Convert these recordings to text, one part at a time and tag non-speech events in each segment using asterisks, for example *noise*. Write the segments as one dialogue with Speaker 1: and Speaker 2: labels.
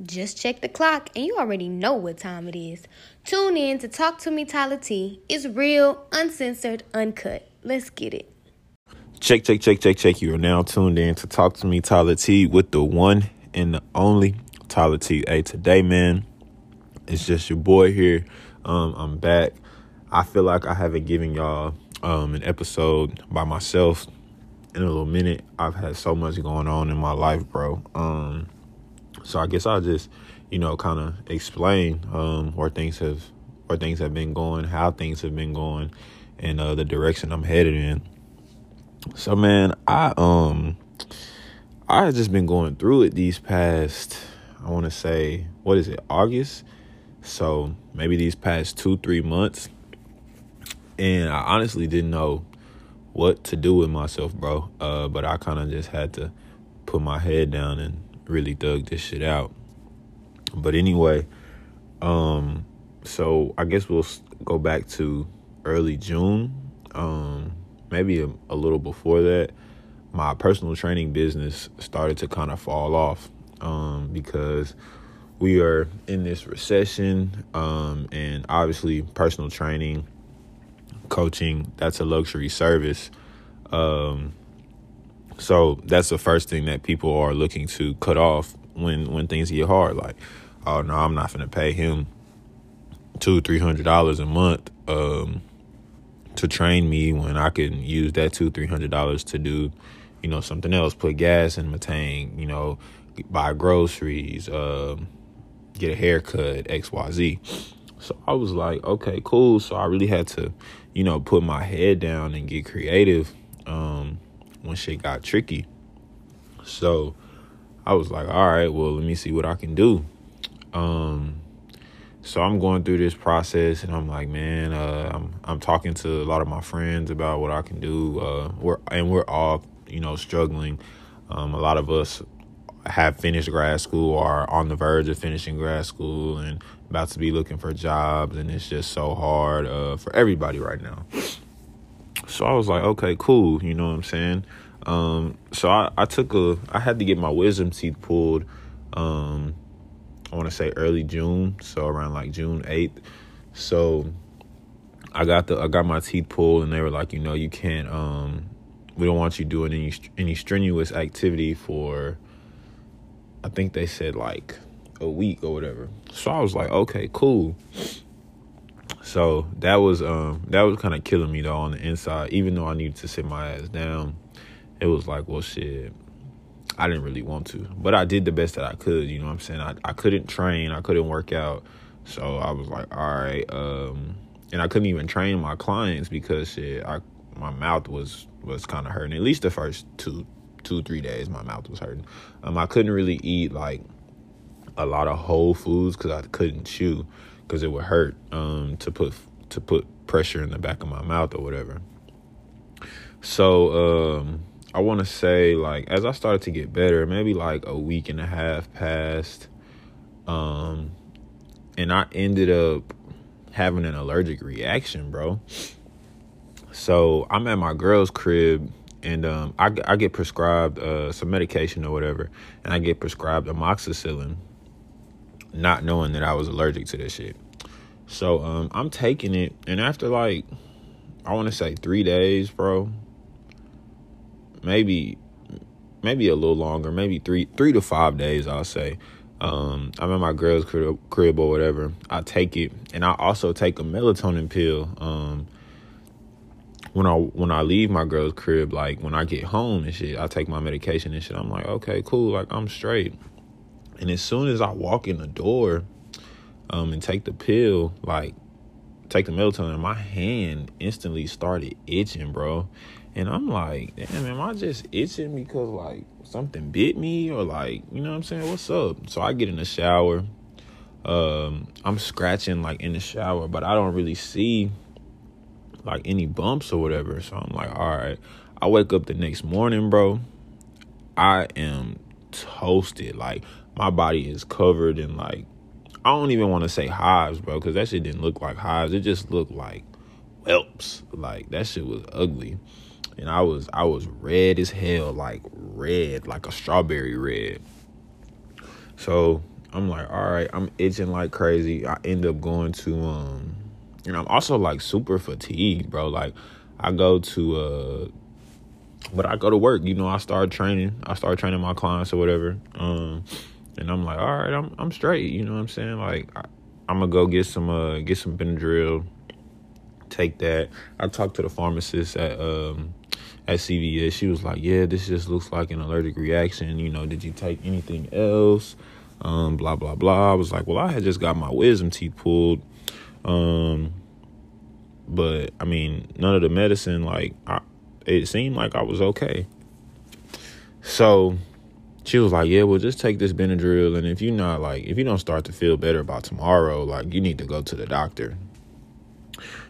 Speaker 1: Just check the clock and you already know what time it is. Tune in to Talk to Me Tyler T. It's real, uncensored, uncut. Let's get it.
Speaker 2: Check, check, check, check, check. You are now tuned in to Talk to Me Tyler T with the one and the only Tyler T. Hey, today, man, it's just your boy here. Um, I'm back. I feel like I haven't given y'all um, an episode by myself in a little minute. I've had so much going on in my life, bro. Um, so I guess I'll just, you know, kind of explain um, where things have where things have been going, how things have been going, and uh, the direction I'm headed in. So man, I um I have just been going through it these past I want to say what is it August, so maybe these past two three months, and I honestly didn't know what to do with myself, bro. Uh, but I kind of just had to put my head down and really dug this shit out. But anyway, um, so I guess we'll go back to early June, um, maybe a, a little before that. My personal training business started to kind of fall off um, because we are in this recession, um, and obviously, personal training, coaching, that's a luxury service. Um, so that's the first thing that people are looking to cut off when when things get hard. Like, oh no, I'm not gonna pay him two three hundred dollars a month um, to train me when I can use that two three hundred dollars to do, you know, something else. Put gas in my tank. You know, buy groceries. Uh, get a haircut. X Y Z. So I was like, okay, cool. So I really had to, you know, put my head down and get creative. Um, when shit got tricky. So I was like, all right, well, let me see what I can do. Um, so I'm going through this process, and I'm like, man, uh, I'm I'm talking to a lot of my friends about what I can do. Uh, we're and we're all, you know, struggling. Um, a lot of us have finished grad school or are on the verge of finishing grad school and about to be looking for jobs, and it's just so hard uh, for everybody right now. So I was like, okay, cool. You know what I'm saying? Um, so I, I took a, I had to get my wisdom teeth pulled. Um, I want to say early June, so around like June 8th. So I got the, I got my teeth pulled, and they were like, you know, you can't, um, we don't want you doing any any strenuous activity for. I think they said like a week or whatever. So I was like, okay, cool. So that was um that was kind of killing me though on the inside. Even though I needed to sit my ass down, it was like, well, shit. I didn't really want to, but I did the best that I could. You know what I'm saying? I I couldn't train, I couldn't work out, so I was like, all right. Um, and I couldn't even train my clients because shit, I my mouth was was kind of hurting. At least the first two two three days, my mouth was hurting. Um, I couldn't really eat like a lot of whole foods because I couldn't chew because it would hurt um, to put to put pressure in the back of my mouth or whatever. So um, I want to say like as I started to get better, maybe like a week and a half passed, um, and I ended up having an allergic reaction, bro. So I'm at my girl's crib and um, I, I get prescribed uh, some medication or whatever, and I get prescribed amoxicillin, not knowing that I was allergic to this shit. So um, I'm taking it, and after like I want to say three days, bro, maybe maybe a little longer, maybe three three to five days, I'll say. Um, I'm at my girl's crib, crib or whatever. I take it, and I also take a melatonin pill. Um, when I when I leave my girl's crib, like when I get home and shit, I take my medication and shit. I'm like, okay, cool, like I'm straight. And as soon as I walk in the door, um, and take the pill, like take the melatonin, my hand instantly started itching, bro. And I'm like, damn, am I just itching because like something bit me or like, you know what I'm saying? What's up? So I get in the shower. Um, I'm scratching like in the shower, but I don't really see like any bumps or whatever. So I'm like, all right. I wake up the next morning, bro. I am toasted. Like my body is covered in like I don't even want to say hives, bro, because that shit didn't look like hives. It just looked like whelps. Like that shit was ugly. And I was I was red as hell, like red, like a strawberry red. So I'm like, all right, I'm itching like crazy. I end up going to um and I'm also like super fatigued, bro. Like I go to uh but I go to work, you know, I start training. I start training my clients or whatever. Um and I'm like, all right, I'm I'm straight, you know what I'm saying? Like I, I'm gonna go get some uh get some Benadryl, take that. I talked to the pharmacist at um at CVS. She was like, "Yeah, this just looks like an allergic reaction. You know, did you take anything else?" Um, blah blah blah. I was like, "Well, I had just got my wisdom teeth pulled." Um, but I mean, none of the medicine. Like, I, it seemed like I was okay. So she was like, "Yeah, well, just take this Benadryl, and if you're not like, if you don't start to feel better by tomorrow, like, you need to go to the doctor."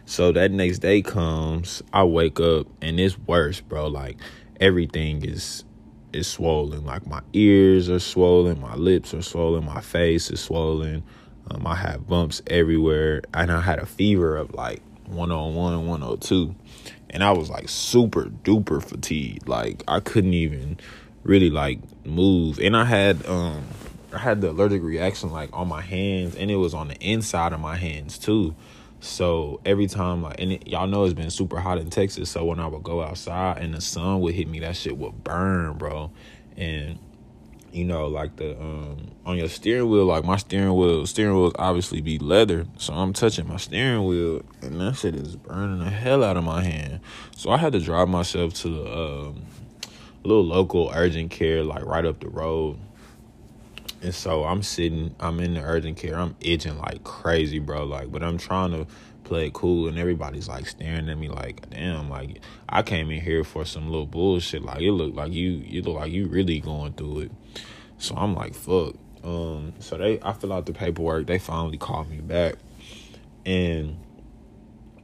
Speaker 2: So that next day comes, I wake up and it's worse, bro. Like everything is is swollen. Like my ears are swollen, my lips are swollen, my face is swollen. Um, I have bumps everywhere, and I had a fever of like 101, 102, and I was like super duper fatigued. Like I couldn't even really like move, and I had um I had the allergic reaction like on my hands, and it was on the inside of my hands too. So every time, like, and it, y'all know it's been super hot in Texas. So when I would go outside and the sun would hit me, that shit would burn, bro. And you know, like the um on your steering wheel, like my steering wheel, steering wheels obviously be leather. So I'm touching my steering wheel, and that shit is burning the hell out of my hand. So I had to drive myself to um, little local urgent care, like right up the road and so I'm sitting, I'm in the urgent care. I'm itching like crazy, bro. Like, but I'm trying to play it cool, and everybody's like staring at me like, damn, like I came in here for some little bullshit. Like it looked like you, you look like you really going through it. So I'm like, fuck. Um, so they, I fill out the paperwork. They finally called me back, and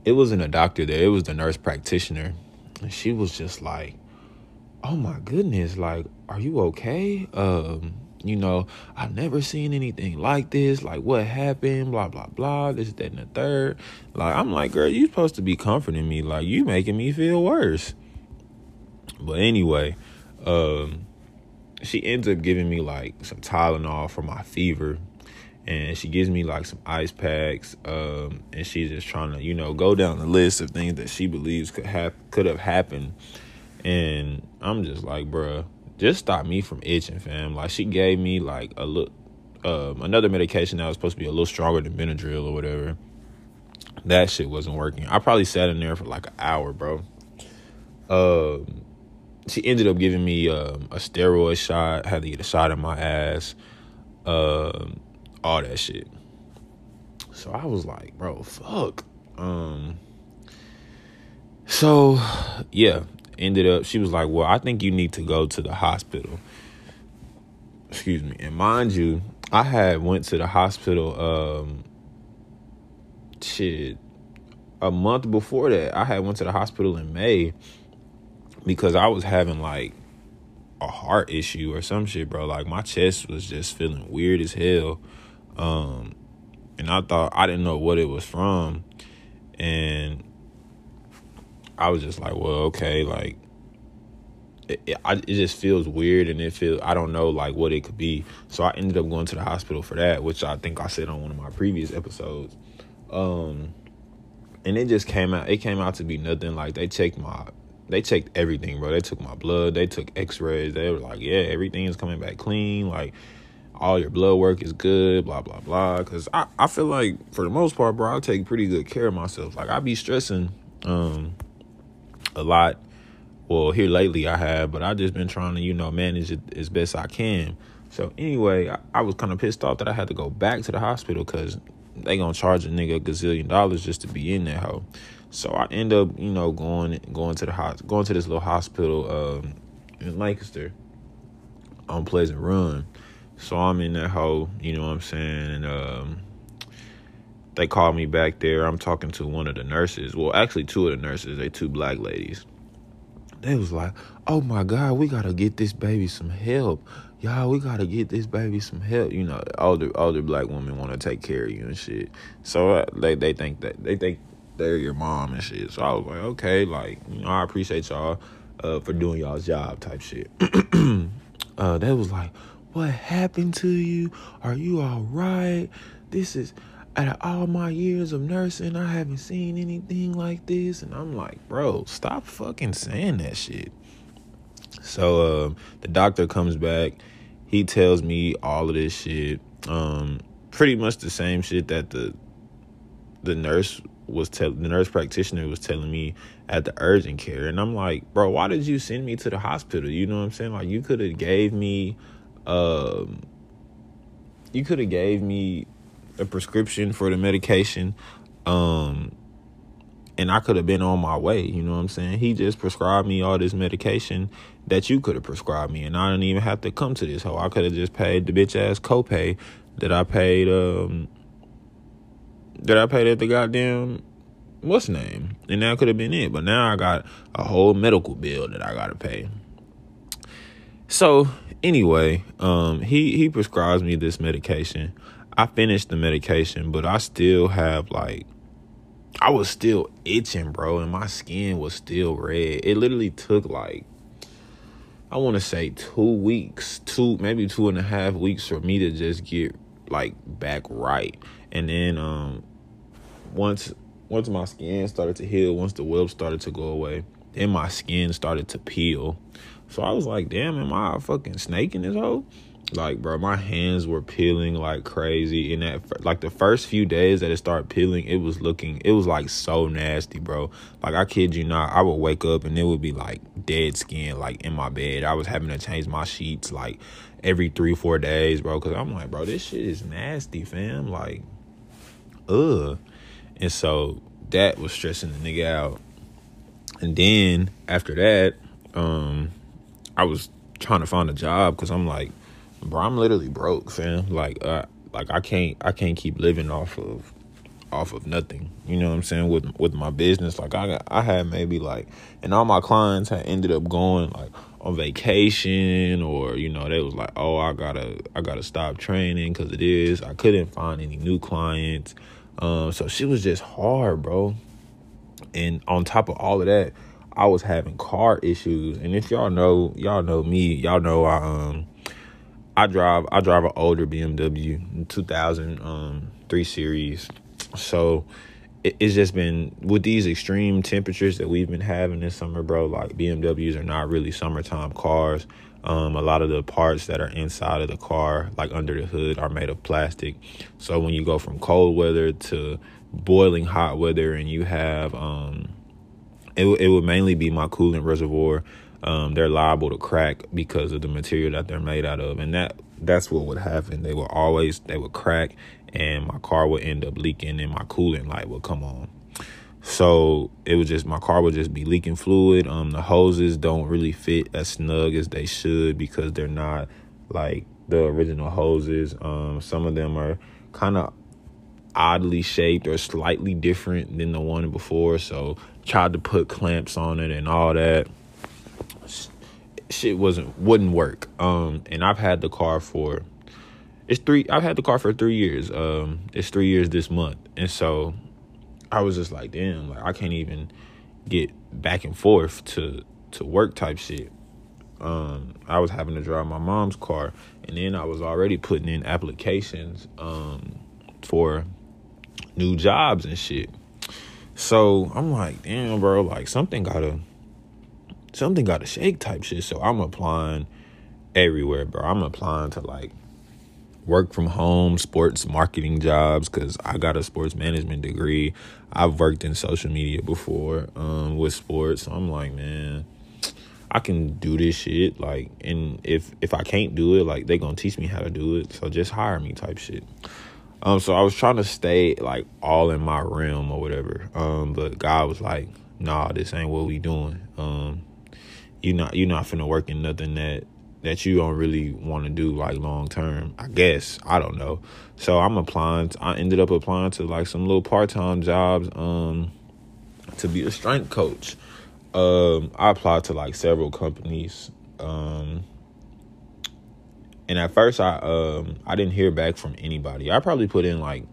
Speaker 2: it wasn't a doctor there. It was the nurse practitioner, and she was just like, "Oh my goodness, like, are you okay?" Um you know, I've never seen anything like this. Like, what happened? Blah, blah, blah. This, that, and the third. Like, I'm like, girl, you supposed to be comforting me. Like, you making me feel worse. But anyway, um, she ends up giving me like some Tylenol for my fever. And she gives me like some ice packs. Um, and she's just trying to, you know, go down the list of things that she believes could have could have happened. And I'm just like, bruh, just stopped me from itching, fam. Like she gave me like a look, um, another medication that was supposed to be a little stronger than Benadryl or whatever. That shit wasn't working. I probably sat in there for like an hour, bro. Um, she ended up giving me um, a steroid shot. Had to get a shot in my ass. Um, all that shit. So I was like, bro, fuck. Um. So, yeah, ended up she was like, "Well, I think you need to go to the hospital." Excuse me. And mind you, I had went to the hospital um shit a month before that. I had went to the hospital in May because I was having like a heart issue or some shit, bro. Like my chest was just feeling weird as hell. Um and I thought I didn't know what it was from. And I was just like, well, okay, like it, it, I, it just feels weird and it feels I don't know like what it could be. So I ended up going to the hospital for that, which I think I said on one of my previous episodes. Um, and it just came out. It came out to be nothing. Like they checked my, they checked everything, bro. They took my blood. They took X-rays. They were like, yeah, everything is coming back clean. Like all your blood work is good. Blah blah blah. Cause I I feel like for the most part, bro, I take pretty good care of myself. Like I be stressing um a lot. Well, here lately I have, but I just been trying to, you know, manage it as best I can. So anyway, I, I was kind of pissed off that I had to go back to the hospital because they gonna charge a nigga a gazillion dollars just to be in that hoe. So I end up, you know, going going to the hospital, going to this little hospital um, in Lancaster on Pleasant Run. So I'm in that hoe, you know what I'm saying, and um, they called me back there. I'm talking to one of the nurses. Well, actually, two of the nurses. They two black ladies. They was like, "Oh my God, we gotta get this baby some help, y'all. We gotta get this baby some help." You know, older older black women want to take care of you and shit. So uh, they they think that they think they're your mom and shit. So I was like, okay, like you know, I appreciate y'all uh, for doing y'all's job type shit. *clears throat* uh, they was like, What happened to you? Are you all right? This is out of all my years of nursing, I haven't seen anything like this. And I'm like, bro, stop fucking saying that shit. So um, the doctor comes back. He tells me all of this shit. Um, pretty much the same shit that the the nurse was telling the nurse practitioner was telling me at the urgent care and i'm like bro why did you send me to the hospital you know what i'm saying like you could have gave me um you could have gave me a prescription for the medication um and I could have been on my way, you know what I'm saying? He just prescribed me all this medication that you could have prescribed me and I didn't even have to come to this hole. I could have just paid the bitch ass copay that I paid um that I paid at the goddamn what's name, and that could have been it. But now I got a whole medical bill that I gotta pay. So anyway, um, he he prescribes me this medication. I finished the medication, but I still have like I was still itching, bro, and my skin was still red. It literally took like I want to say two weeks, two maybe two and a half weeks for me to just get like back right. And then um once once my skin started to heal, once the webs started to go away, then my skin started to peel. So I was like, damn, am I fucking snaking this hole? Like, bro, my hands were peeling like crazy. And that, like, the first few days that it started peeling, it was looking, it was like so nasty, bro. Like, I kid you not, I would wake up and it would be like dead skin, like in my bed. I was having to change my sheets like every three, four days, bro. Cause I'm like, bro, this shit is nasty, fam. Like, ugh. And so that was stressing the nigga out. And then after that, um, I was trying to find a job because I'm like, bro, I'm literally broke, fam. Like, uh, like I can't, I can't keep living off of, off of nothing. You know what I'm saying? With with my business, like I got, I had maybe like, and all my clients had ended up going like on vacation or you know they was like, oh, I gotta, I gotta stop training because it is. I couldn't find any new clients. Um, so she was just hard, bro. And on top of all of that, I was having car issues. And if y'all know, y'all know me, y'all know I um I drive I drive an older BMW 2003 um, series. So it, it's just been with these extreme temperatures that we've been having this summer, bro. Like BMWs are not really summertime cars. Um, a lot of the parts that are inside of the car, like under the hood, are made of plastic. So when you go from cold weather to boiling hot weather, and you have, um, it it would mainly be my coolant reservoir. Um, they're liable to crack because of the material that they're made out of, and that that's what would happen. They would always they would crack, and my car would end up leaking, and my coolant light would come on. So it was just my car would just be leaking fluid. Um, the hoses don't really fit as snug as they should because they're not like the original hoses. Um, some of them are kind of oddly shaped or slightly different than the one before. So tried to put clamps on it and all that. Shit wasn't wouldn't work. Um, and I've had the car for it's three. I've had the car for three years. Um, it's three years this month, and so I was just like, damn, like I can't even get back and forth to to work type shit. Um, I was having to drive my mom's car, and then I was already putting in applications um, for new jobs and shit. So I'm like, damn, bro, like something gotta something gotta shake type shit. So I'm applying everywhere, bro. I'm applying to like work from home sports marketing jobs because I got a sports management degree. I've worked in social media before um, with sports. So I'm like, man, I can do this shit. Like, and if if I can't do it, like they gonna teach me how to do it. So just hire me, type shit. Um, so I was trying to stay like all in my realm or whatever. Um, but God was like, nah, this ain't what we doing. Um, you not you're not finna work in nothing that that you don't really want to do like long term. I guess I don't know. So I'm applying. To, I ended up applying to like some little part time jobs um to be a strength coach. Um, I applied to like several companies. Um, and at first I um I didn't hear back from anybody. I probably put in like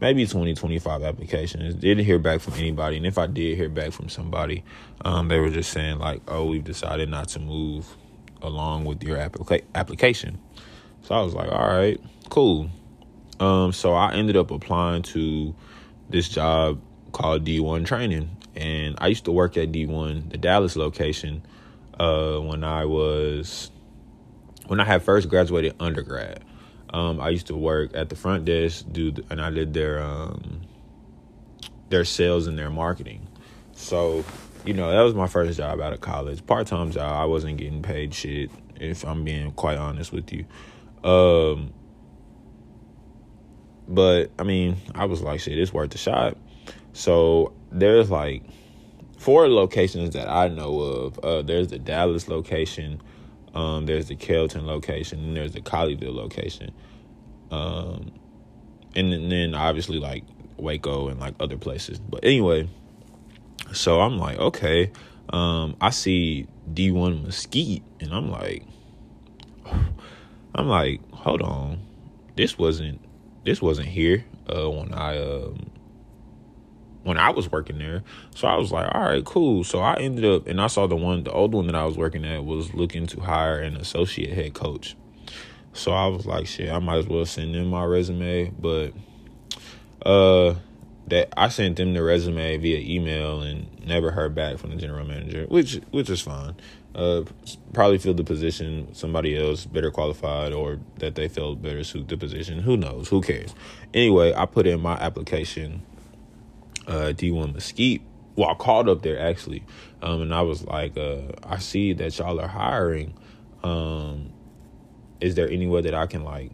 Speaker 2: maybe 20 25 applications didn't hear back from anybody and if i did hear back from somebody um, they were just saying like oh we've decided not to move along with your applica- application. So I was like, all right, cool. Um, so I ended up applying to this job called D1 Training, and I used to work at D1, the Dallas location, uh, when I was when I had first graduated undergrad. Um, I used to work at the front desk, do and I did their um, their sales and their marketing. So, you know, that was my first job out of college, part time job. I wasn't getting paid shit, if I'm being quite honest with you. Um, but I mean, I was like, shit, it's worth a shot. So there's like four locations that I know of. Uh, there's the Dallas location, um, there's the Kelton location, and there's the Colleyville location. Um, and then obviously like Waco and like other places. But anyway, so I'm like, okay, um, I see D1 Mesquite, and I'm like, *sighs* I'm like, hold on, this wasn't this wasn't here uh, when I um, when I was working there. So I was like, all right, cool. So I ended up, and I saw the one, the old one that I was working at was looking to hire an associate head coach. So I was like, shit, I might as well send them my resume. But uh, that I sent them the resume via email and never heard back from the general manager, which which is fine. Uh, probably filled the position somebody else better qualified or that they felt better suit the position. Who knows? Who cares? Anyway, I put in my application uh, D1 Mesquite. Well, I called up there actually, um, and I was like, uh, I see that y'all are hiring. Um, is there any way that I can like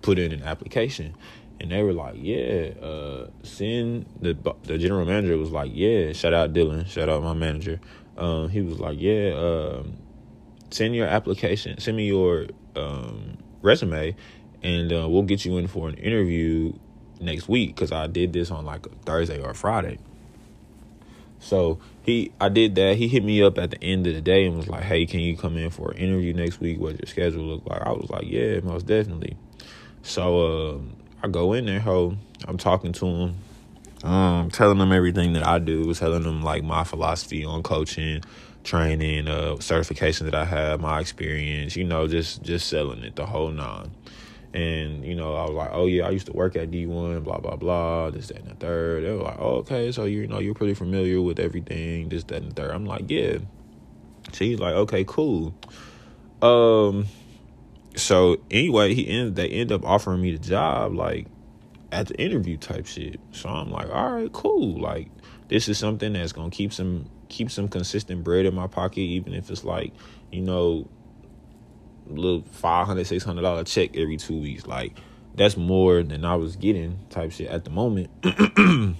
Speaker 2: put in an application? And they were like, yeah, uh, send the the general manager was like, yeah, shout out Dylan, shout out my manager. Um, he was like, yeah, um, send your application, send me your um, resume, and uh, we'll get you in for an interview next week because I did this on like a Thursday or Friday. So he, I did that. He hit me up at the end of the day and was like, "Hey, can you come in for an interview next week? What your schedule look like?" I was like, "Yeah, most definitely." So um, I go in there, ho. I'm talking to him, um, telling them everything that I do, telling them like my philosophy on coaching, training, uh, certification that I have, my experience. You know, just just selling it the whole nine. And, you know, I was like, oh, yeah, I used to work at D1, blah, blah, blah, this, that, and the third. They were like, oh, okay, so, you know, you're pretty familiar with everything, this, that, and the third. I'm like, yeah. She's like, okay, cool. Um, so anyway, he ended, they end up offering me the job, like, at the interview type shit. So I'm like, all right, cool. Like, this is something that's gonna keep some keep some consistent bread in my pocket, even if it's like, you know, little 500 600 dollar check every two weeks. Like that's more than i was getting type shit at the moment. *clears throat*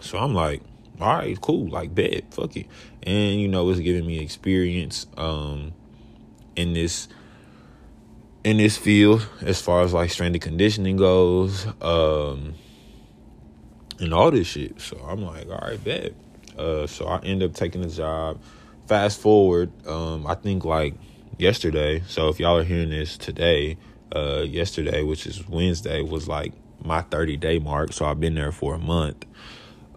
Speaker 2: So i'm like all right cool like bet fuck it. And you know it's giving me experience um in this in this field as far as like and conditioning goes um and all this shit. So i'm like all right bet. Uh so i end up taking the job. Fast forward um i think like yesterday. So if y'all are hearing this today, uh, yesterday, which is Wednesday, was like my 30 day mark. So I've been there for a month.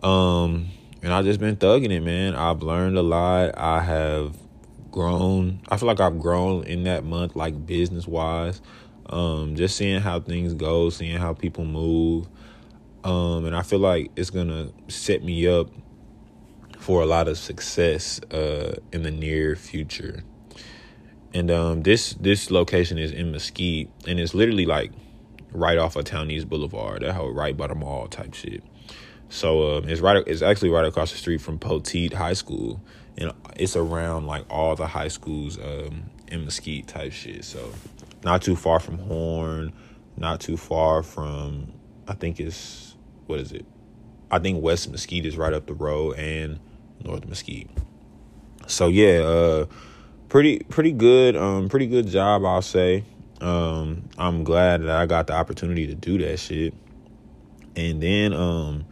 Speaker 2: Um, and I've just been thugging it, man. I've learned a lot. I have grown. I feel like I've grown in that month, like business wise. Um, just seeing how things go, seeing how people move. Um, and I feel like it's gonna set me up for a lot of success uh, in the near future and um, this this location is in Mesquite, and it's literally like right off of Town East Boulevard, that whole right by the mall type shit. So um, it's right. It's actually right across the street from Poteet High School, and it's around like all the high schools um, in Mesquite type shit. So not too far from Horn, not too far from. I think it's what is it? I think West Mesquite is right up the road, and North Mesquite. So yeah, uh, pretty pretty good um pretty good job I'll say. Um I'm glad that I got the opportunity to do that shit. And then um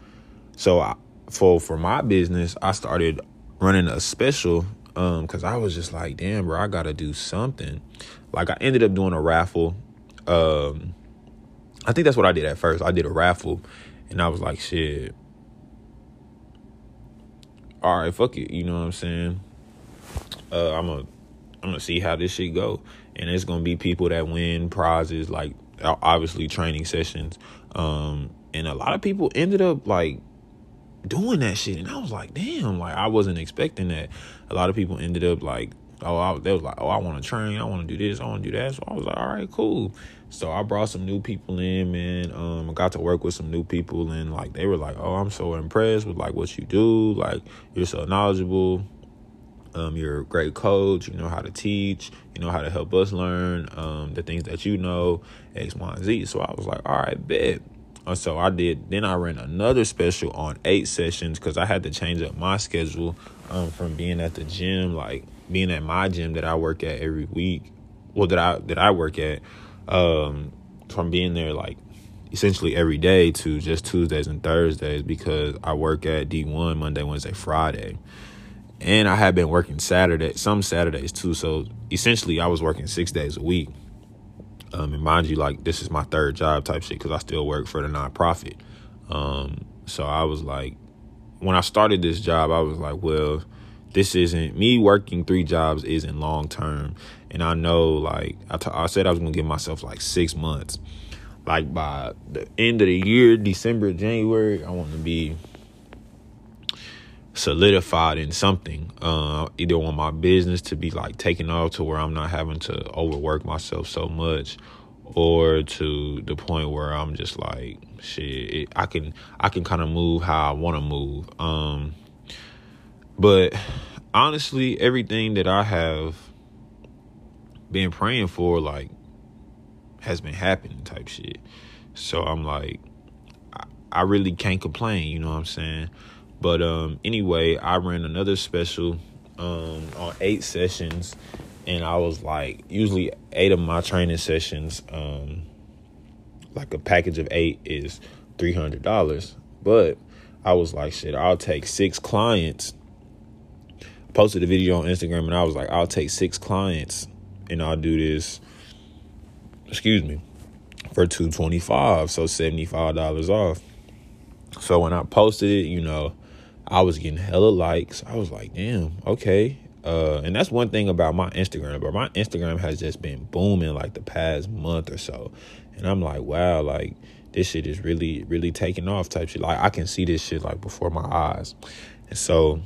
Speaker 2: so I, for for my business, I started running a special um cuz I was just like, damn, bro, I got to do something. Like I ended up doing a raffle. Um I think that's what I did at first. I did a raffle and I was like, shit. All right, fuck it, you know what I'm saying? Uh, I'm a I'm gonna see how this shit go. and it's gonna be people that win prizes, like obviously training sessions. Um, and a lot of people ended up like doing that shit, and I was like, damn, like I wasn't expecting that. A lot of people ended up like, oh, I, they was like, oh, I want to train, I want to do this, I want to do that. So I was like, all right, cool. So I brought some new people in, man. Um, I got to work with some new people, and like they were like, "Oh, I'm so impressed with like what you do. Like you're so knowledgeable. Um, you're a great coach. You know how to teach. You know how to help us learn um, the things that you know, X, Y, and Z." So I was like, "All right, bet." And so I did. Then I ran another special on eight sessions because I had to change up my schedule um, from being at the gym, like being at my gym that I work at every week. Well, that I that I work at um, from being there like essentially every day to just Tuesdays and Thursdays because I work at D1 Monday, Wednesday, Friday. And I had been working Saturday, some Saturdays too. So essentially, I was working six days a week. Um, and mind you, like this is my third job type shit because I still work for the nonprofit. Um, so I was like, when I started this job, I was like, well, this isn't me working three jobs isn't long term and i know like I, t- I said i was gonna give myself like six months like by the end of the year december january i want to be solidified in something uh, either on my business to be like taken off to where i'm not having to overwork myself so much or to the point where i'm just like shit it, i can i can kind of move how i want to move um but honestly, everything that I have been praying for, like, has been happening type shit. So I'm like, I, I really can't complain, you know what I'm saying? But um anyway, I ran another special um on eight sessions and I was like usually eight of my training sessions um like a package of 8 is $300 but I was like shit I'll take 6 clients posted a video on Instagram and I was like, I'll take six clients and I'll do this, excuse me, for 225 so $75 off. So when I posted it, you know, I was getting hella likes. I was like, damn, okay. Uh, and that's one thing about my Instagram, but my Instagram has just been booming like the past month or so. And I'm like, wow, like this shit is really, really taking off type shit. Like I can see this shit like before my eyes. And so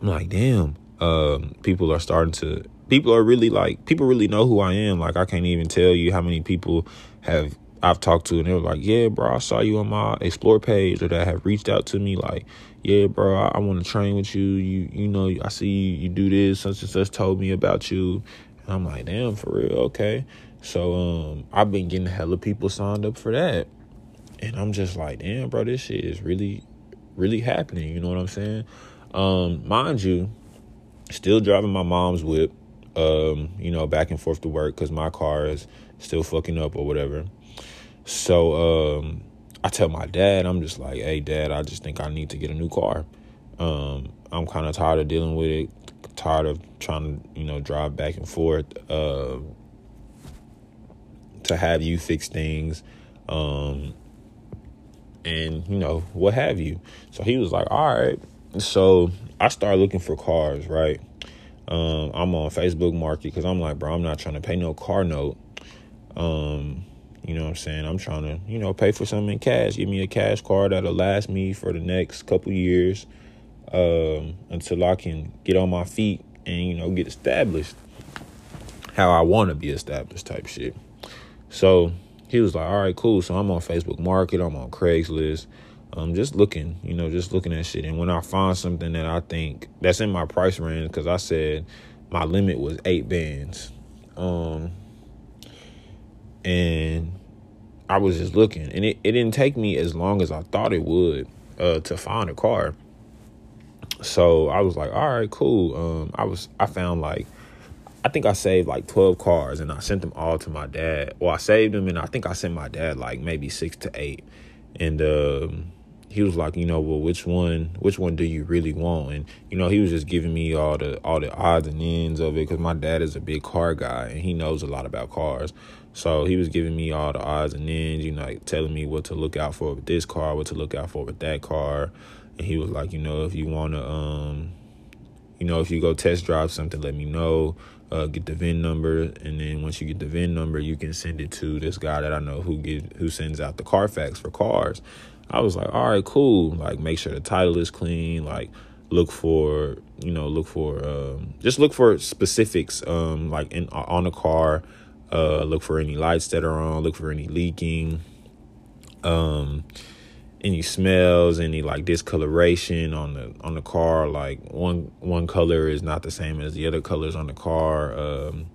Speaker 2: I'm like, damn, um, people are starting to people are really like people really know who I am. Like I can't even tell you how many people have I've talked to and they were like, Yeah, bro, I saw you on my explore page or that have reached out to me like, Yeah, bro, I, I want to train with you. You you know, I see you, you do this, such and such told me about you. And I'm like, damn, for real, okay. So um I've been getting hella people signed up for that. And I'm just like, damn, bro, this shit is really, really happening. You know what I'm saying? Um, mind you, still driving my mom's whip, um, you know, back and forth to work because my car is still fucking up or whatever. So um, I tell my dad, I'm just like, hey, dad, I just think I need to get a new car. Um, I'm kind of tired of dealing with it, tired of trying to, you know, drive back and forth uh, to have you fix things. Um, and, you know, what have you. So he was like, all right, so I started looking for cars, right? Um, I'm on Facebook Market because I'm like, bro, I'm not trying to pay no car note. Um, you know what I'm saying? I'm trying to, you know, pay for something in cash. Give me a cash card that'll last me for the next couple years um, until I can get on my feet and, you know, get established how I want to be established type shit. So he was like, all right, cool. So I'm on Facebook Market. I'm on Craigslist I'm just looking, you know, just looking at shit. And when I find something that I think that's in my price range, because I said my limit was eight bands, um, and I was just looking, and it, it didn't take me as long as I thought it would uh, to find a car. So I was like, all right, cool. Um, I was I found like I think I saved like 12 cars and I sent them all to my dad. Well, I saved them and I think I sent my dad like maybe six to eight. And um, he was like, you know, well, which one, which one do you really want? And you know, he was just giving me all the all the odds and ends of it because my dad is a big car guy and he knows a lot about cars. So he was giving me all the odds and ends, you know, like telling me what to look out for with this car, what to look out for with that car. And he was like, you know, if you want to, um, you know, if you go test drive something, let me know. uh, get the VIN number, and then once you get the VIN number, you can send it to this guy that I know who get who sends out the Carfax for cars. I was like, all right, cool. Like, make sure the title is clean. Like, look for you know, look for um, just look for specifics. Um, like in on the car, uh, look for any lights that are on. Look for any leaking. Um, any smells, any like discoloration on the on the car. Like one one color is not the same as the other colors on the car. Um,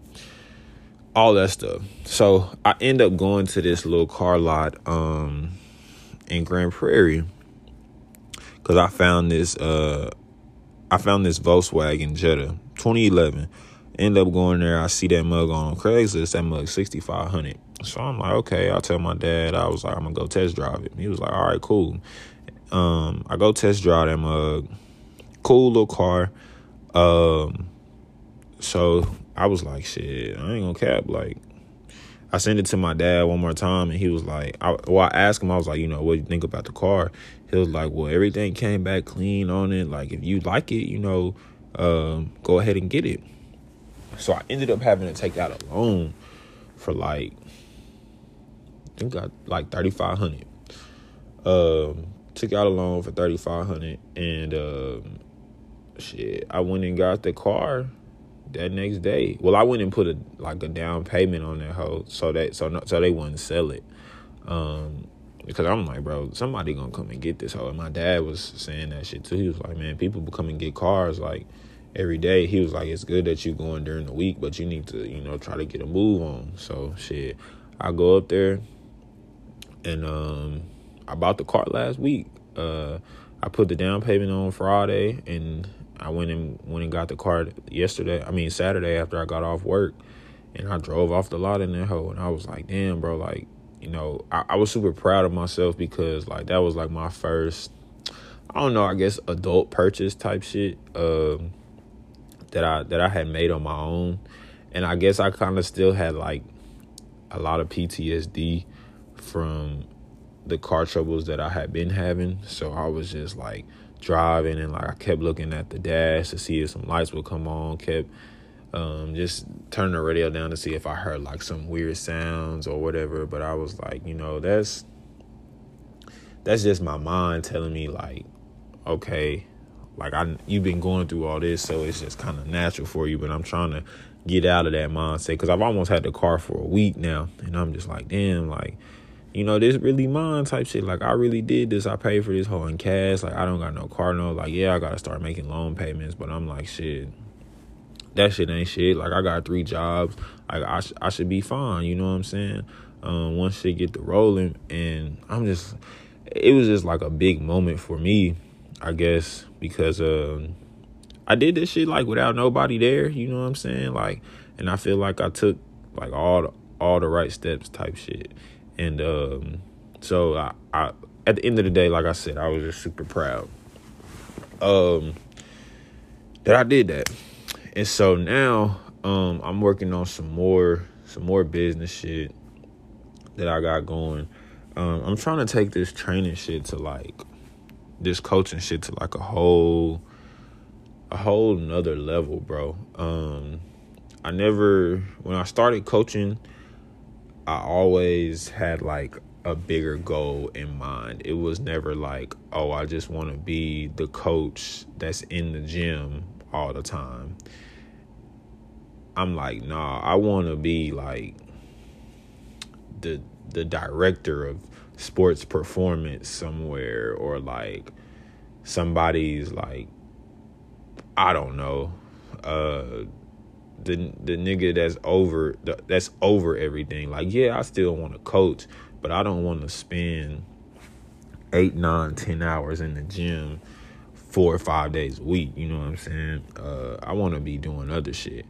Speaker 2: all that stuff. So I end up going to this little car lot um, in Grand Prairie because I found this. Uh, I found this Volkswagen Jetta 2011. End up going there. I see that mug on Craigslist. That mug 6500 so I'm like, okay, I'll tell my dad. I was like, I'm gonna go test drive it. He was like, all right, cool. Um, I go test drive that mug. Cool little car. Um, so I was like, shit, I ain't gonna cap. Like, I sent it to my dad one more time, and he was like, I, well, I asked him, I was like, you know, what do you think about the car? He was like, well, everything came back clean on it. Like, if you like it, you know, um, go ahead and get it. So I ended up having to take out a loan for like I think got like thirty five hundred. Um, took out a loan for thirty five hundred, and um, shit, I went and got the car that next day. Well, I went and put a like a down payment on that hoe, so that so so they wouldn't sell it. Um, because I'm like, bro, somebody gonna come and get this hoe. And my dad was saying that shit too. He was like, man, people come and get cars like every day. He was like, it's good that you going during the week, but you need to, you know, try to get a move on. So shit, I go up there, and um, I bought the car last week. Uh, I put the down payment on Friday, and I went and went and got the car yesterday. I mean Saturday after I got off work, and I drove off the lot in that hole, and I was like, damn, bro, like you know, I, I was super proud of myself because like that was like my first, I don't know, I guess adult purchase type shit um, that I that I had made on my own, and I guess I kind of still had like a lot of PTSD from the car troubles that I had been having. So I was just like driving and like I kept looking at the dash to see if some lights would come on, kept um, just turning the radio down to see if I heard like some weird sounds or whatever. But I was like, you know, that's that's just my mind telling me like, okay, like I you've been going through all this, so it's just kind of natural for you. But I'm trying to get out of that mindset because I've almost had the car for a week now, and I'm just like, damn, like you know, this really mine type shit. Like I really did this. I paid for this whole in cash. Like I don't got no car no. Like yeah, I gotta start making loan payments, but I'm like shit. That shit ain't shit. Like I got three jobs. Like I sh- I should be fine. You know what I'm saying? Um, once shit get the rolling, and I'm just, it was just like a big moment for me, I guess, because um, I did this shit like without nobody there. You know what I'm saying? Like, and I feel like I took like all the, all the right steps type shit. And um, so I, I, at the end of the day, like I said, I was just super proud um, that I did that. And so now um, I'm working on some more some more business shit that I got going. Um, I'm trying to take this training shit to like this coaching shit to like a whole a whole nother level, bro. Um, I never when I started coaching I always had like a bigger goal in mind. It was never like, oh, I just want to be the coach that's in the gym all the time. I'm like, nah, I want to be like the the director of sports performance somewhere or like somebody's like I don't know, uh the the nigga that's over that's over everything. Like, yeah, I still want to coach, but I don't want to spend eight, nine, ten hours in the gym four or five days a week. You know what I'm saying? Uh, I want to be doing other shit,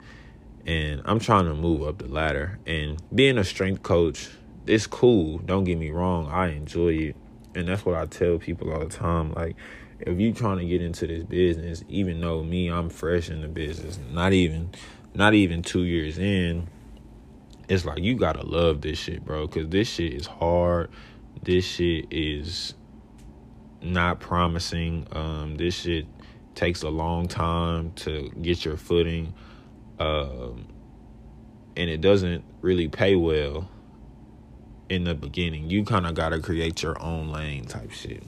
Speaker 2: and I'm trying to move up the ladder. And being a strength coach, it's cool. Don't get me wrong. I enjoy it, and that's what I tell people all the time. Like, if you trying to get into this business, even though me, I'm fresh in the business, not even not even two years in, it's like you gotta love this shit, bro. Cause this shit is hard. This shit is not promising. Um, this shit takes a long time to get your footing. Um, and it doesn't really pay well in the beginning. You kind of got to create your own lane type shit.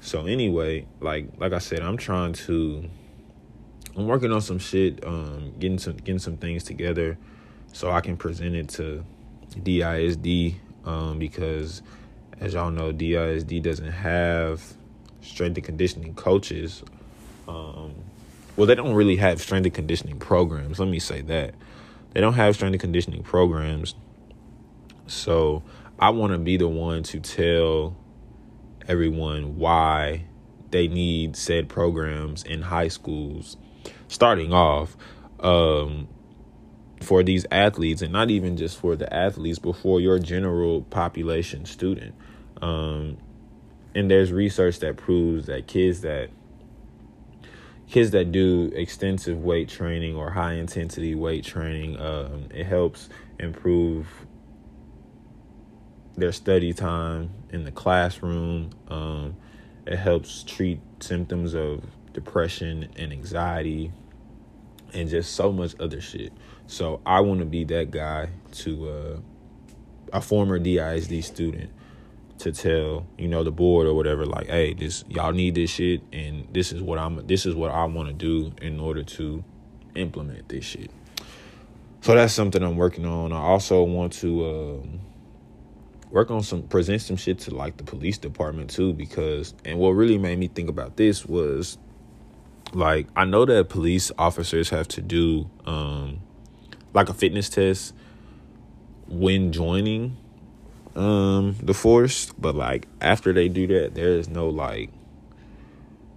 Speaker 2: So anyway, like like I said, I'm trying to I'm working on some shit, um, getting some getting some things together so I can present it to DISD um, because as y'all know, DISD doesn't have strength and conditioning coaches. Um, well, they don't really have strength and conditioning programs. Let me say that. They don't have strength and conditioning programs. So I want to be the one to tell everyone why they need said programs in high schools starting off um, for these athletes and not even just for the athletes but for your general population student. Um, and there's research that proves that kids that kids that do extensive weight training or high intensity weight training um, it helps improve their study time in the classroom. Um, it helps treat symptoms of depression and anxiety and just so much other shit. So I want to be that guy to uh, a former DISD student to tell you know the board or whatever like, hey, this y'all need this shit, and this is what I'm this is what I want to do in order to implement this shit. So that's something I'm working on. I also want to um, work on some present some shit to like the police department too because and what really made me think about this was like I know that police officers have to do um like a fitness test when joining um the force, but like after they do that, there is no like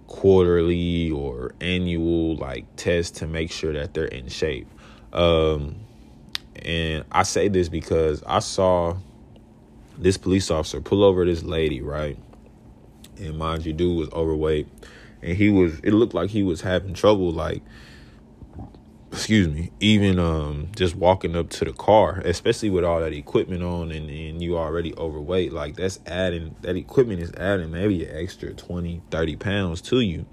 Speaker 2: quarterly or annual like test to make sure that they're in shape. Um and I say this because I saw this police officer pull over this lady, right? And mind you, dude was overweight and he was it looked like he was having trouble like excuse me even um just walking up to the car especially with all that equipment on and, and you already overweight. Like that's adding that equipment is adding maybe an extra 20 30 pounds to you.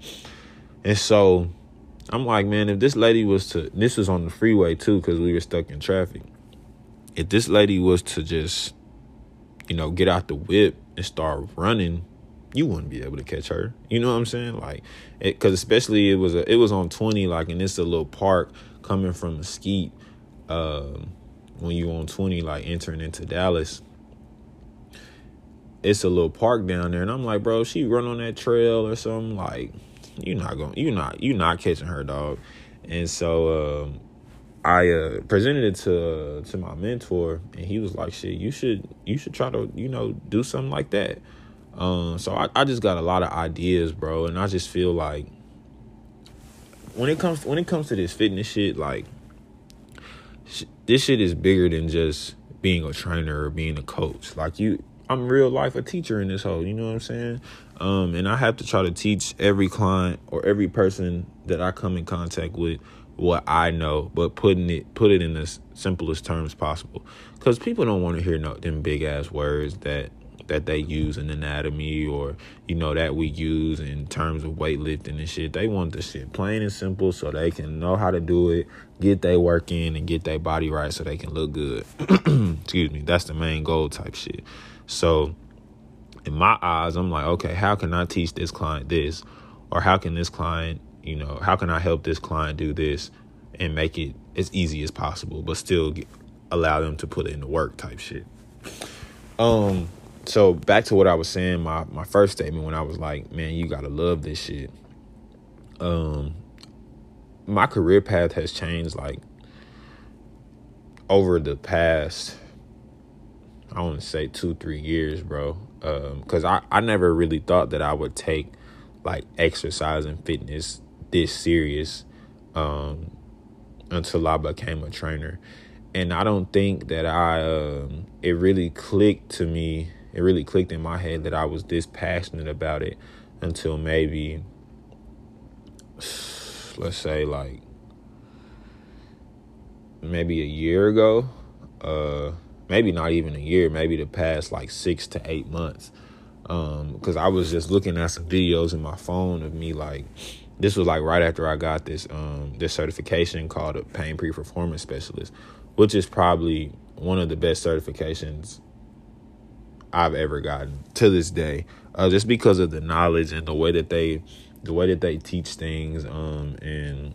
Speaker 2: And so i'm like man if this lady was to this was on the freeway too because we were stuck in traffic. If this lady was to just you know get out the whip and start running you wouldn't be able to catch her. You know what I'm saying? Like, because especially it was a it was on 20, like, and it's a little park coming from Mesquite. Um, when you on 20, like entering into Dallas, it's a little park down there, and I'm like, bro, she run on that trail or something. Like, you're not going, you're not, you're not catching her, dog. And so, um, I uh, presented it to to my mentor, and he was like, "Shit, you should you should try to you know do something like that." Um, so I, I just got a lot of ideas, bro, and I just feel like when it comes when it comes to this fitness shit, like sh- this shit is bigger than just being a trainer or being a coach. Like you, I'm real life a teacher in this whole. You know what I'm saying? Um, and I have to try to teach every client or every person that I come in contact with what I know, but putting it put it in the simplest terms possible. Because people don't want to hear no them big ass words that that they use in anatomy or you know that we use in terms of weightlifting and shit. They want the shit plain and simple so they can know how to do it, get their work in, and get their body right so they can look good. *clears throat* Excuse me. That's the main goal type shit. So in my eyes, I'm like, okay, how can I teach this client this, or how can this client, you know, how can I help this client do this and make it as easy as possible, but still get, allow them to put in the work type shit. Um, so back to what I was saying, my my first statement when I was like, man, you gotta love this shit. Um, my career path has changed like over the past. I want to say two three years, bro. Um, I I never really thought that I would take like exercise and fitness this serious um, until I became a trainer and I don't think that I um, it really clicked to me it really clicked in my head that I was this passionate about it until maybe let's say like maybe a year ago uh maybe not even a year maybe the past like six to eight months um because i was just looking at some videos in my phone of me like this was like right after i got this um this certification called a pain-free performance specialist which is probably one of the best certifications I've ever gotten to this day, uh, just because of the knowledge and the way that they, the way that they teach things, um, and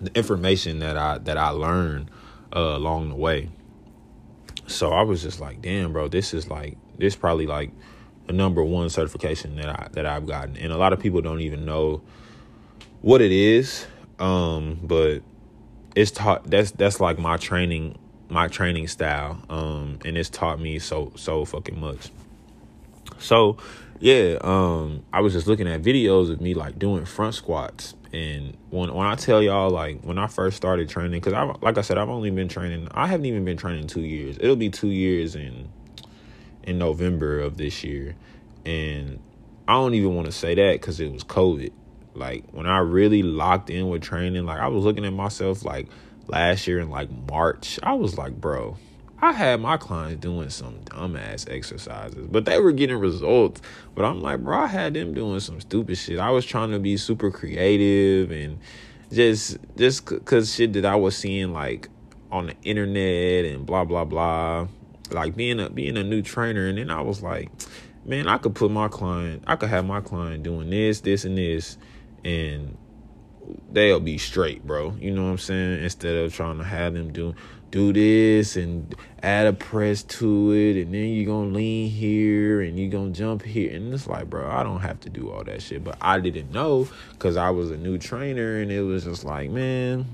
Speaker 2: the information that I that I learned uh, along the way. So I was just like, damn, bro, this is like this probably like the number one certification that I that I've gotten, and a lot of people don't even know what it is. Um, but it's taught that's that's like my training my training style um and it's taught me so so fucking much. So yeah um i was just looking at videos of me like doing front squats. And when when i tell y'all like when i first started training because i like i said i've only been training i haven't even been training two years. It'll be two years in in november of this year. And i don't even want to say that because it was covid. Like when i really locked in with training like i was looking at myself like last year in like March, I was like, bro, I had my clients doing some dumbass exercises, but they were getting results. But I'm like, bro, I had them doing some stupid shit. I was trying to be super creative and just just cause shit that I was seeing like on the internet and blah blah blah. Like being a being a new trainer, and then I was like, man, I could put my client, I could have my client doing this, this, and this, and they'll be straight, bro. You know what I'm saying? Instead of trying to have them do do this and add a press to it and then you're gonna lean here and you're gonna jump here and it's like bro i don't have to do all that shit but i didn't know because i was a new trainer and it was just like man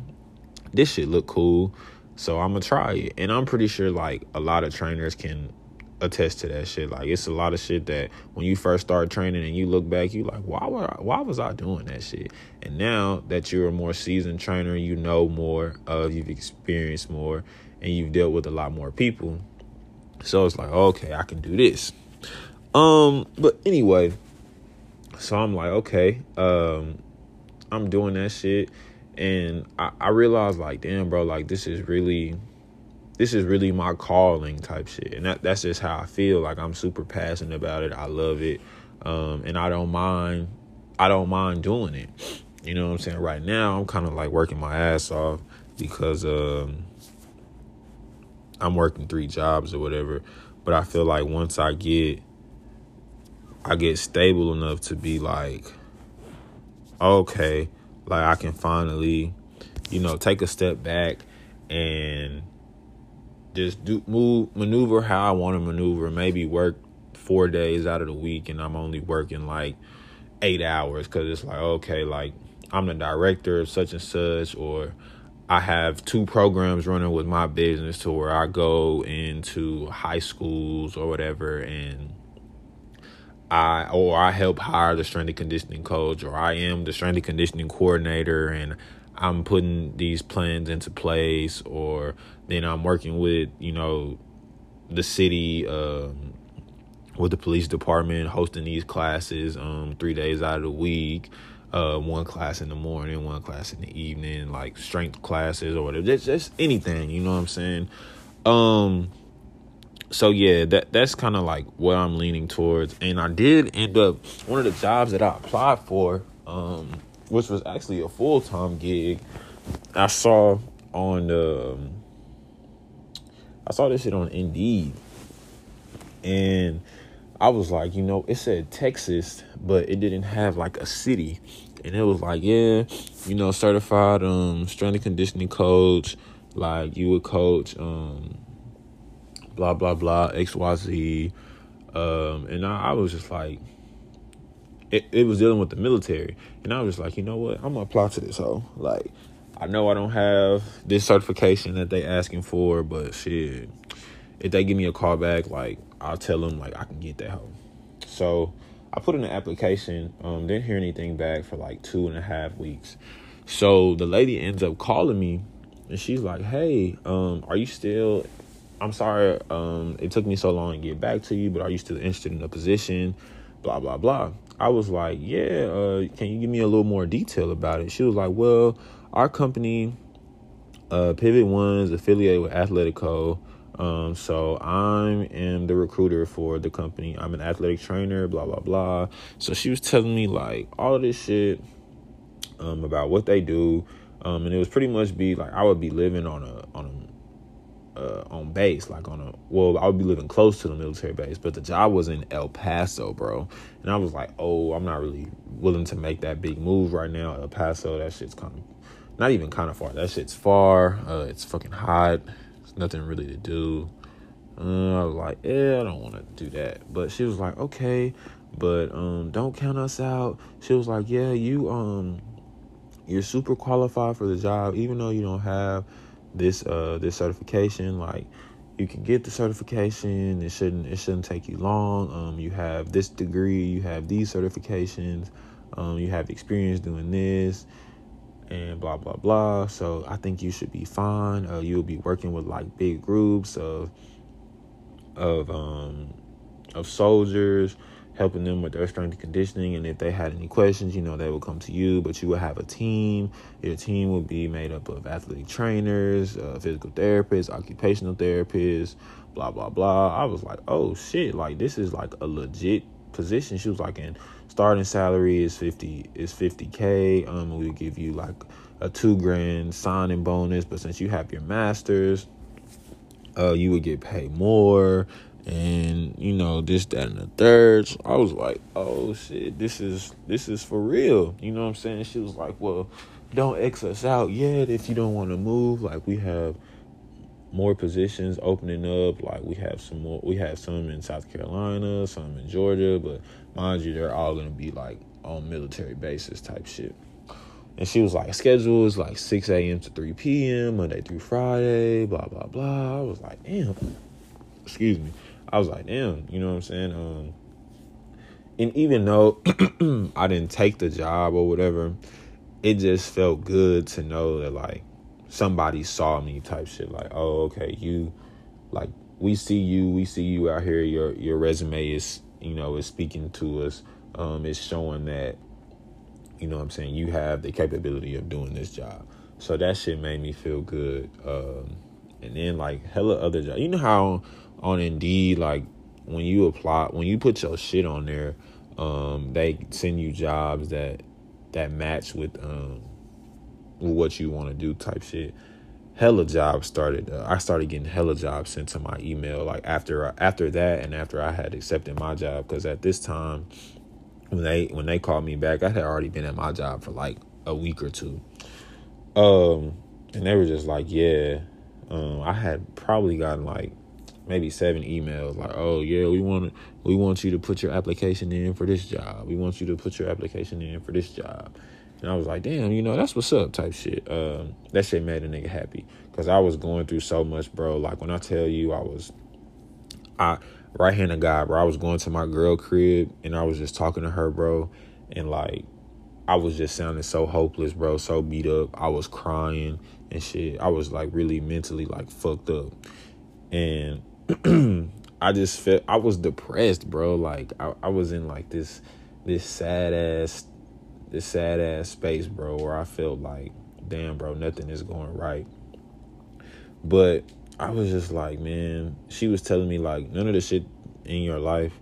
Speaker 2: this shit look cool so i'm gonna try it and i'm pretty sure like a lot of trainers can attest to that shit. Like it's a lot of shit that when you first start training and you look back, you like, why were I, why was I doing that shit? And now that you're a more seasoned trainer, you know more, of, you've experienced more, and you've dealt with a lot more people. So it's like, okay, I can do this. Um, but anyway, so I'm like, okay, um, I'm doing that shit, and I, I realized like, damn, bro, like this is really this is really my calling type shit. And that, that's just how i feel. Like i'm super passionate about it. I love it. Um, and i don't mind i don't mind doing it. You know what i'm saying? Right now i'm kind of like working my ass off because um, i'm working three jobs or whatever. But i feel like once i get i get stable enough to be like okay like i can finally you know take a step back and just do move maneuver how I want to maneuver. Maybe work four days out of the week, and I'm only working like eight hours because it's like okay, like I'm the director of such and such, or I have two programs running with my business to where I go into high schools or whatever, and I or I help hire the strength and conditioning coach, or I am the strength and conditioning coordinator, and I'm putting these plans into place, or then I'm working with you know the city, um, with the police department, hosting these classes um, three days out of the week. Uh, one class in the morning, one class in the evening, like strength classes or whatever. Just, just anything, you know what I'm saying? Um, so yeah, that that's kind of like what I'm leaning towards. And I did end up one of the jobs that I applied for. Um, which was actually a full time gig. I saw on the, um, I saw this shit on Indeed, and I was like, you know, it said Texas, but it didn't have like a city, and it was like, yeah, you know, certified um strength and conditioning coach, like you would coach um blah blah blah X Y Z, um, and I, I was just like it, it was dealing with the military. And I was like, you know what? I'm gonna apply to this hoe. Like, I know I don't have this certification that they asking for, but shit, if they give me a call back, like I'll tell them like I can get that hoe. So I put in an application. Um, didn't hear anything back for like two and a half weeks. So the lady ends up calling me, and she's like, "Hey, um, are you still?" I'm sorry, um, it took me so long to get back to you, but are you still interested in the position? Blah blah blah. I was like, yeah, uh, can you give me a little more detail about it? She was like, well, our company, uh, Pivot One is affiliated with Athletico. Um, so I am the recruiter for the company. I'm an athletic trainer, blah blah blah. So she was telling me like all of this shit um, about what they do, um, and it was pretty much be like I would be living on a on uh, on base, like on a well, I would be living close to the military base, but the job was in El Paso, bro. And I was like, oh, I'm not really willing to make that big move right now. El Paso, that shit's kind of not even kind of far. That shit's far. Uh, it's fucking hot. There's nothing really to do. Uh, I was like, yeah, I don't want to do that. But she was like, okay, but um, don't count us out. She was like, yeah, you um, you're super qualified for the job, even though you don't have this uh this certification like you can get the certification it shouldn't it shouldn't take you long um you have this degree you have these certifications um you have experience doing this and blah blah blah. So i think you should be fine. Uh, you'll be working with like big groups of of um of soldiers helping them with their strength and conditioning. And if they had any questions, you know, they would come to you, but you would have a team. Your team would be made up of athletic trainers, uh, physical therapists, occupational therapists, blah, blah, blah. I was like, oh shit, like this is like a legit position. She was like, and starting salary is 50, is 50K. Um, we give you like a two grand signing bonus, but since you have your master's, uh, you would get paid more and you know this that and the third so i was like oh shit this is this is for real you know what i'm saying she was like well don't x us out yet if you don't want to move like we have more positions opening up like we have some more we have some in south carolina some in georgia but mind you they're all gonna be like on military bases type shit and she was like, schedule is like 6 a.m. to 3 p.m. Monday through Friday, blah, blah, blah. I was like, damn. Excuse me. I was like, damn, you know what I'm saying? Um, and even though *clears throat* I didn't take the job or whatever, it just felt good to know that like somebody saw me type shit. Like, oh, okay, you like we see you, we see you out here. Your your resume is you know is speaking to us. Um, it's showing that you know what I'm saying you have the capability of doing this job. So that shit made me feel good. Um, and then like hella other jobs. You know how on Indeed, like when you apply, when you put your shit on there, um, they send you jobs that that match with um with what you want to do type shit. Hella jobs started. Uh, I started getting hella jobs sent to my email. Like after after that, and after I had accepted my job, because at this time, when they when they called me back, I had already been at my job for like a week or two. Um, and they were just like, yeah. Um, I had probably gotten like maybe seven emails like, "Oh yeah, we want we want you to put your application in for this job. We want you to put your application in for this job." And I was like, "Damn, you know, that's what's up." Type shit. Um, that shit made a nigga happy because I was going through so much, bro. Like when I tell you, I was, I right handed God, bro. I was going to my girl crib and I was just talking to her, bro, and like. I was just sounding so hopeless, bro, so beat up. I was crying and shit. I was like really mentally like fucked up. And *clears throat* I just felt I was depressed, bro. Like I, I was in like this this sad ass this sad ass space, bro, where I felt like, damn, bro, nothing is going right. But I was just like, man, she was telling me like none of the shit in your life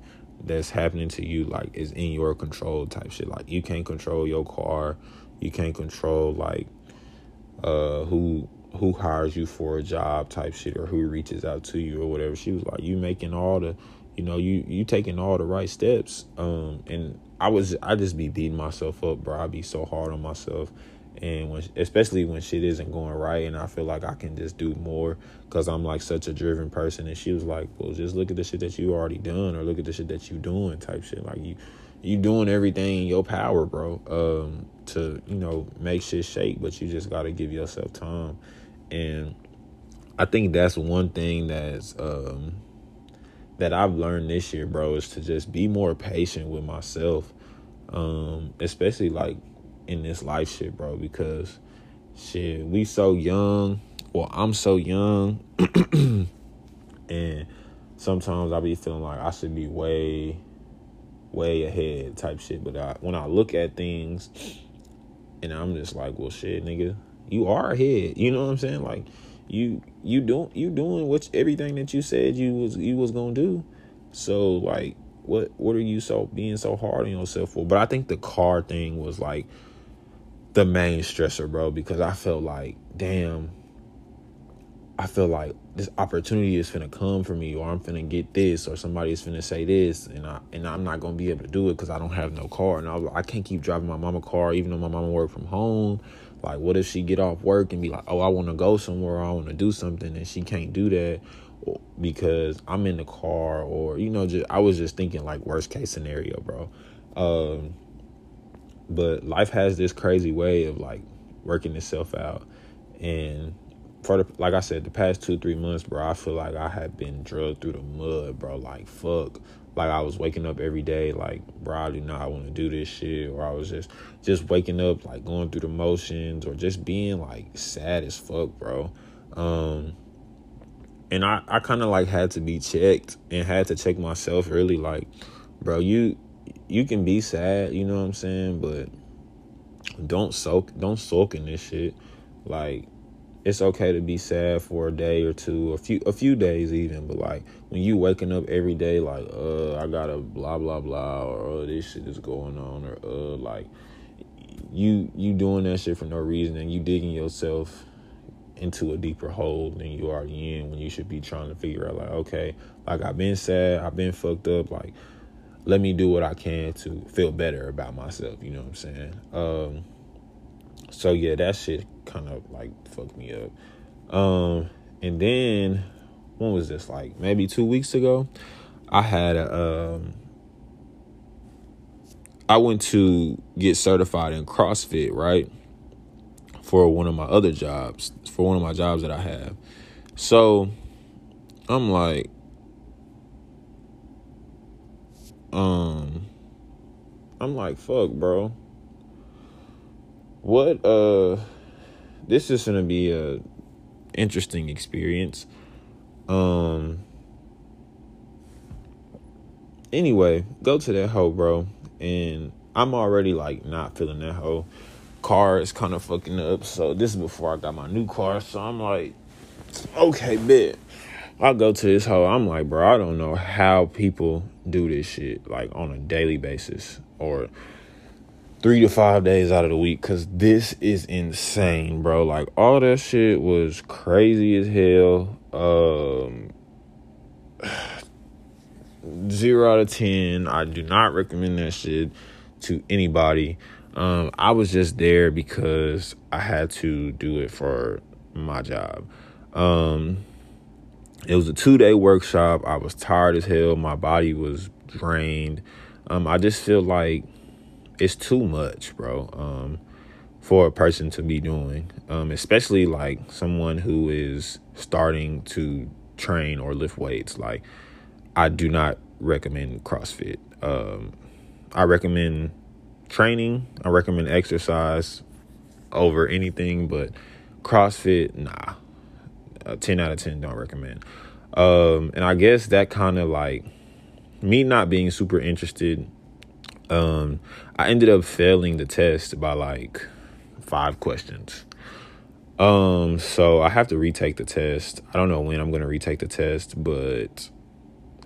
Speaker 2: that's happening to you like is in your control type shit. Like you can't control your car, you can't control like uh who who hires you for a job type shit or who reaches out to you or whatever. She was like, you making all the, you know, you you taking all the right steps. Um, and I was I just be beating myself up, bro. I be so hard on myself, and when especially when shit isn't going right, and I feel like I can just do more because I'm like such a driven person. And she was like, well, just look at the shit that you already done, or look at the shit that you doing, type shit. Like you you doing everything in your power, bro. Um, to you know make shit shake, but you just gotta give yourself time and I think that's one thing that's um, that I've learned this year, bro, is to just be more patient with myself, um, especially like in this life shit, bro, because shit, we so young. Well, I'm so young, *clears throat* and sometimes I be feeling like I should be way, way ahead type shit. But I, when I look at things, and I'm just like, well, shit, nigga, you are ahead. You know what I'm saying? Like you you don't you doing what everything that you said you was you was gonna do. So like what what are you so being so hard on yourself for? But I think the car thing was like the main stressor, bro, because I felt like, damn, I feel like this opportunity is gonna come for me, or I'm gonna get this, or somebody's gonna say this, and I and I'm not gonna be able to do it because I don't have no car, and I, I can't keep driving my mama car, even though my mama work from home. Like, what if she get off work and be like, "Oh, I want to go somewhere, I want to do something," and she can't do that because I'm in the car, or you know, just I was just thinking like worst case scenario, bro. Um, but life has this crazy way of like working itself out, and for the like I said, the past two three months, bro, I feel like I have been drugged through the mud, bro. Like fuck, like I was waking up every day, like bro, I do not want to do this shit, or I was just just waking up like going through the motions, or just being like sad as fuck, bro. Um, and I I kind of like had to be checked and had to check myself really, like, bro, you you can be sad, you know what I'm saying, but don't soak, don't soak in this shit, like it's okay to be sad for a day or two, a few a few days even, but like when you waking up every day like uh I gotta blah blah blah or uh, this shit is going on or uh like you you doing that shit for no reason and you digging yourself into a deeper hole than you already in when you should be trying to figure out like okay like I've been sad I've been fucked up like let me do what I can to feel better about myself you know what I'm saying? Um so yeah, that shit kind of like fucked me up. Um, and then when was this? Like maybe two weeks ago, I had a um, I went to get certified in CrossFit, right? For one of my other jobs, for one of my jobs that I have. So I'm like, um, I'm like, fuck, bro what uh this is gonna be a interesting experience. Um anyway go to that hoe bro. And i'm already like not feeling that hoe. Car is kind of fucking up so this is before i got my new car so i'm like okay bet. I go to this hoe i'm like bro i don't know how people do this shit like on a daily basis or three to five days out of the week because this is insane, bro. Like all that shit was crazy as hell. Um, *sighs* zero out of ten. I do not recommend that shit to anybody. Um, I was just there because I had to do it for my job. Um, it was a two day workshop. I was tired as hell. My body was drained. Um, I just feel like it's too much, bro. Um, for a person to be doing, um, especially like someone who is starting to train or lift weights. Like, I do not recommend CrossFit. Um, I recommend training. I recommend exercise over anything, but CrossFit, nah. A 10 out of 10 don't recommend. Um, and I guess that kind of like me not being super interested um, I ended up failing the test by like five questions. Um, so I have to retake the test. I don't know when I'm gonna retake the test, but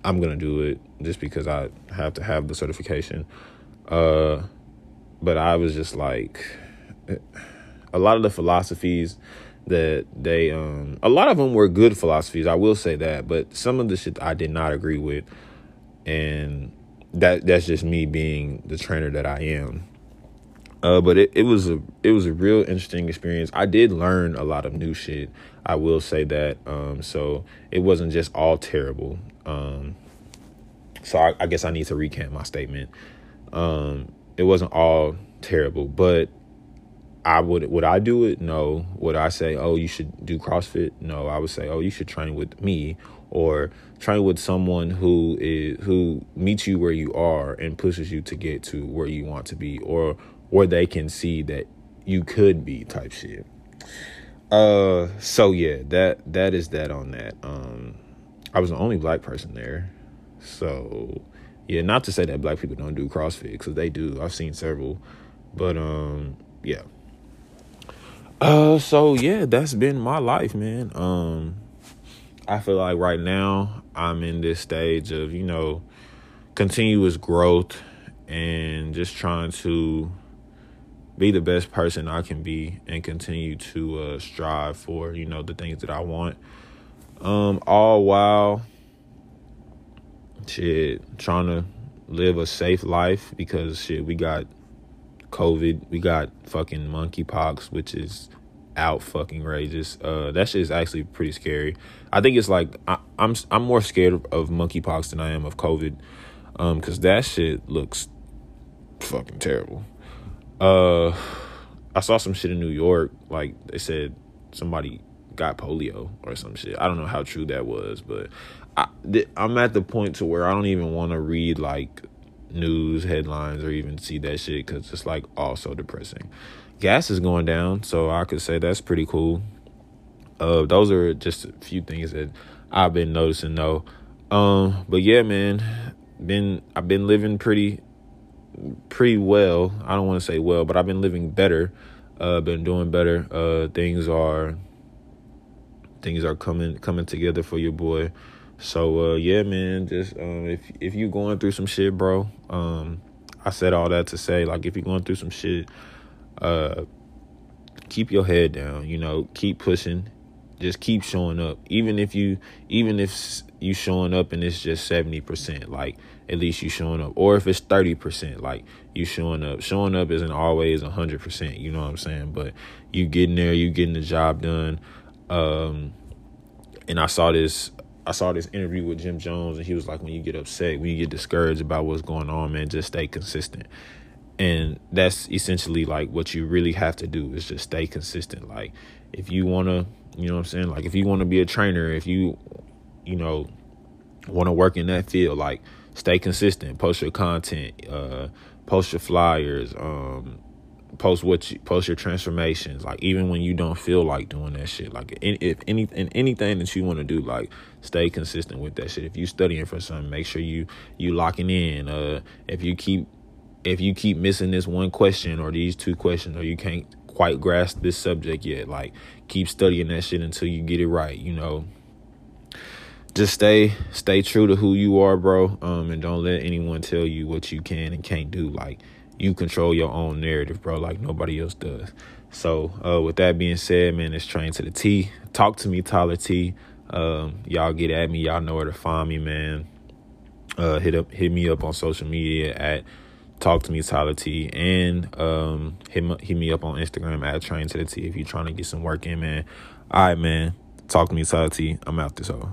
Speaker 2: I'm gonna do it just because I have to have the certification. Uh, but I was just like, a lot of the philosophies that they, um, a lot of them were good philosophies. I will say that, but some of the shit I did not agree with, and that that's just me being the trainer that I am. Uh, but it, it was a it was a real interesting experience. I did learn a lot of new shit. I will say that. Um, so it wasn't just all terrible. Um, so I, I, guess I need to recant my statement. Um, it wasn't all terrible, but I would would I do it? No. Would I say, oh, you should do CrossFit? No. I would say, oh, you should train with me or train with someone who is who meets you where you are and pushes you to get to where you want to be or where they can see that you could be type shit. Uh so yeah, that that is that on that. Um I was the only black person there. So yeah, not to say that black people don't do CrossFit cuz they do. I've seen several. But um yeah. Uh so yeah, that's been my life, man. Um I feel like right now I'm in this stage of, you know, continuous growth and just trying to be the best person I can be and continue to uh, strive for you know the things that I want. Um, all while shit trying to live a safe life because shit we got COVID, we got fucking monkeypox, which is out fucking rages. Uh, that shit is actually pretty scary. I think it's like I, am I'm, I'm more scared of monkeypox than I am of COVID, um, cause that shit looks fucking terrible. Uh, I saw some shit in New York, like they said somebody got polio or some shit. I don't know how true that was, but I, I'm at the point to where I don't even want to read like news headlines or even see that shit because it's like all so depressing. Gas is going down, so I could say that's pretty cool. Uh, those are just a few things that I've been noticing though. Um, but yeah, man, been I've been living pretty pretty well. I don't want to say well, but I've been living better. Uh, been doing better. Uh, things are things are coming coming together for your boy. So uh, yeah, man, just um, if if you going through some shit, bro. Um, I said all that to say, like, if you're going through some shit, uh, keep your head down. You know, keep pushing. Just keep showing up. Even if you, even if you showing up and it's just seventy percent, like at least you showing up. Or if it's thirty percent, like you showing up. Showing up isn't always hundred percent. You know what I'm saying? But you getting there, you getting the job done. Um, and I saw this I saw this interview with Jim Jones, and he was like, when you get upset, when you get discouraged about what's going on, man, just stay consistent. And that's essentially like what you really have to do is just stay consistent. Like, if you want to, you know what I'm saying? Like, if you want to be a trainer, if you, you know, want to work in that field, like, stay consistent, post your content, uh, post your flyers, um, post what you post your transformations like even when you don't feel like doing that shit like if any anything that you want to do like stay consistent with that shit if you studying for something make sure you you locking in uh if you keep if you keep missing this one question or these two questions or you can't quite grasp this subject yet like keep studying that shit until you get it right you know just stay stay true to who you are bro um and don't let anyone tell you what you can and can't do like you control your own narrative, bro, like nobody else does. So, uh, with that being said, man, it's train to the T. Talk to me, Tyler T. Um, y'all get at me. Y'all know where to find me, man. Uh, hit up, hit me up on social media at Talk to me, Tyler T, and um, hit hit me up on Instagram at Train to the T if you're trying to get some work in, man. All right, man. Talk to me, Tyler T. I'm out this hole.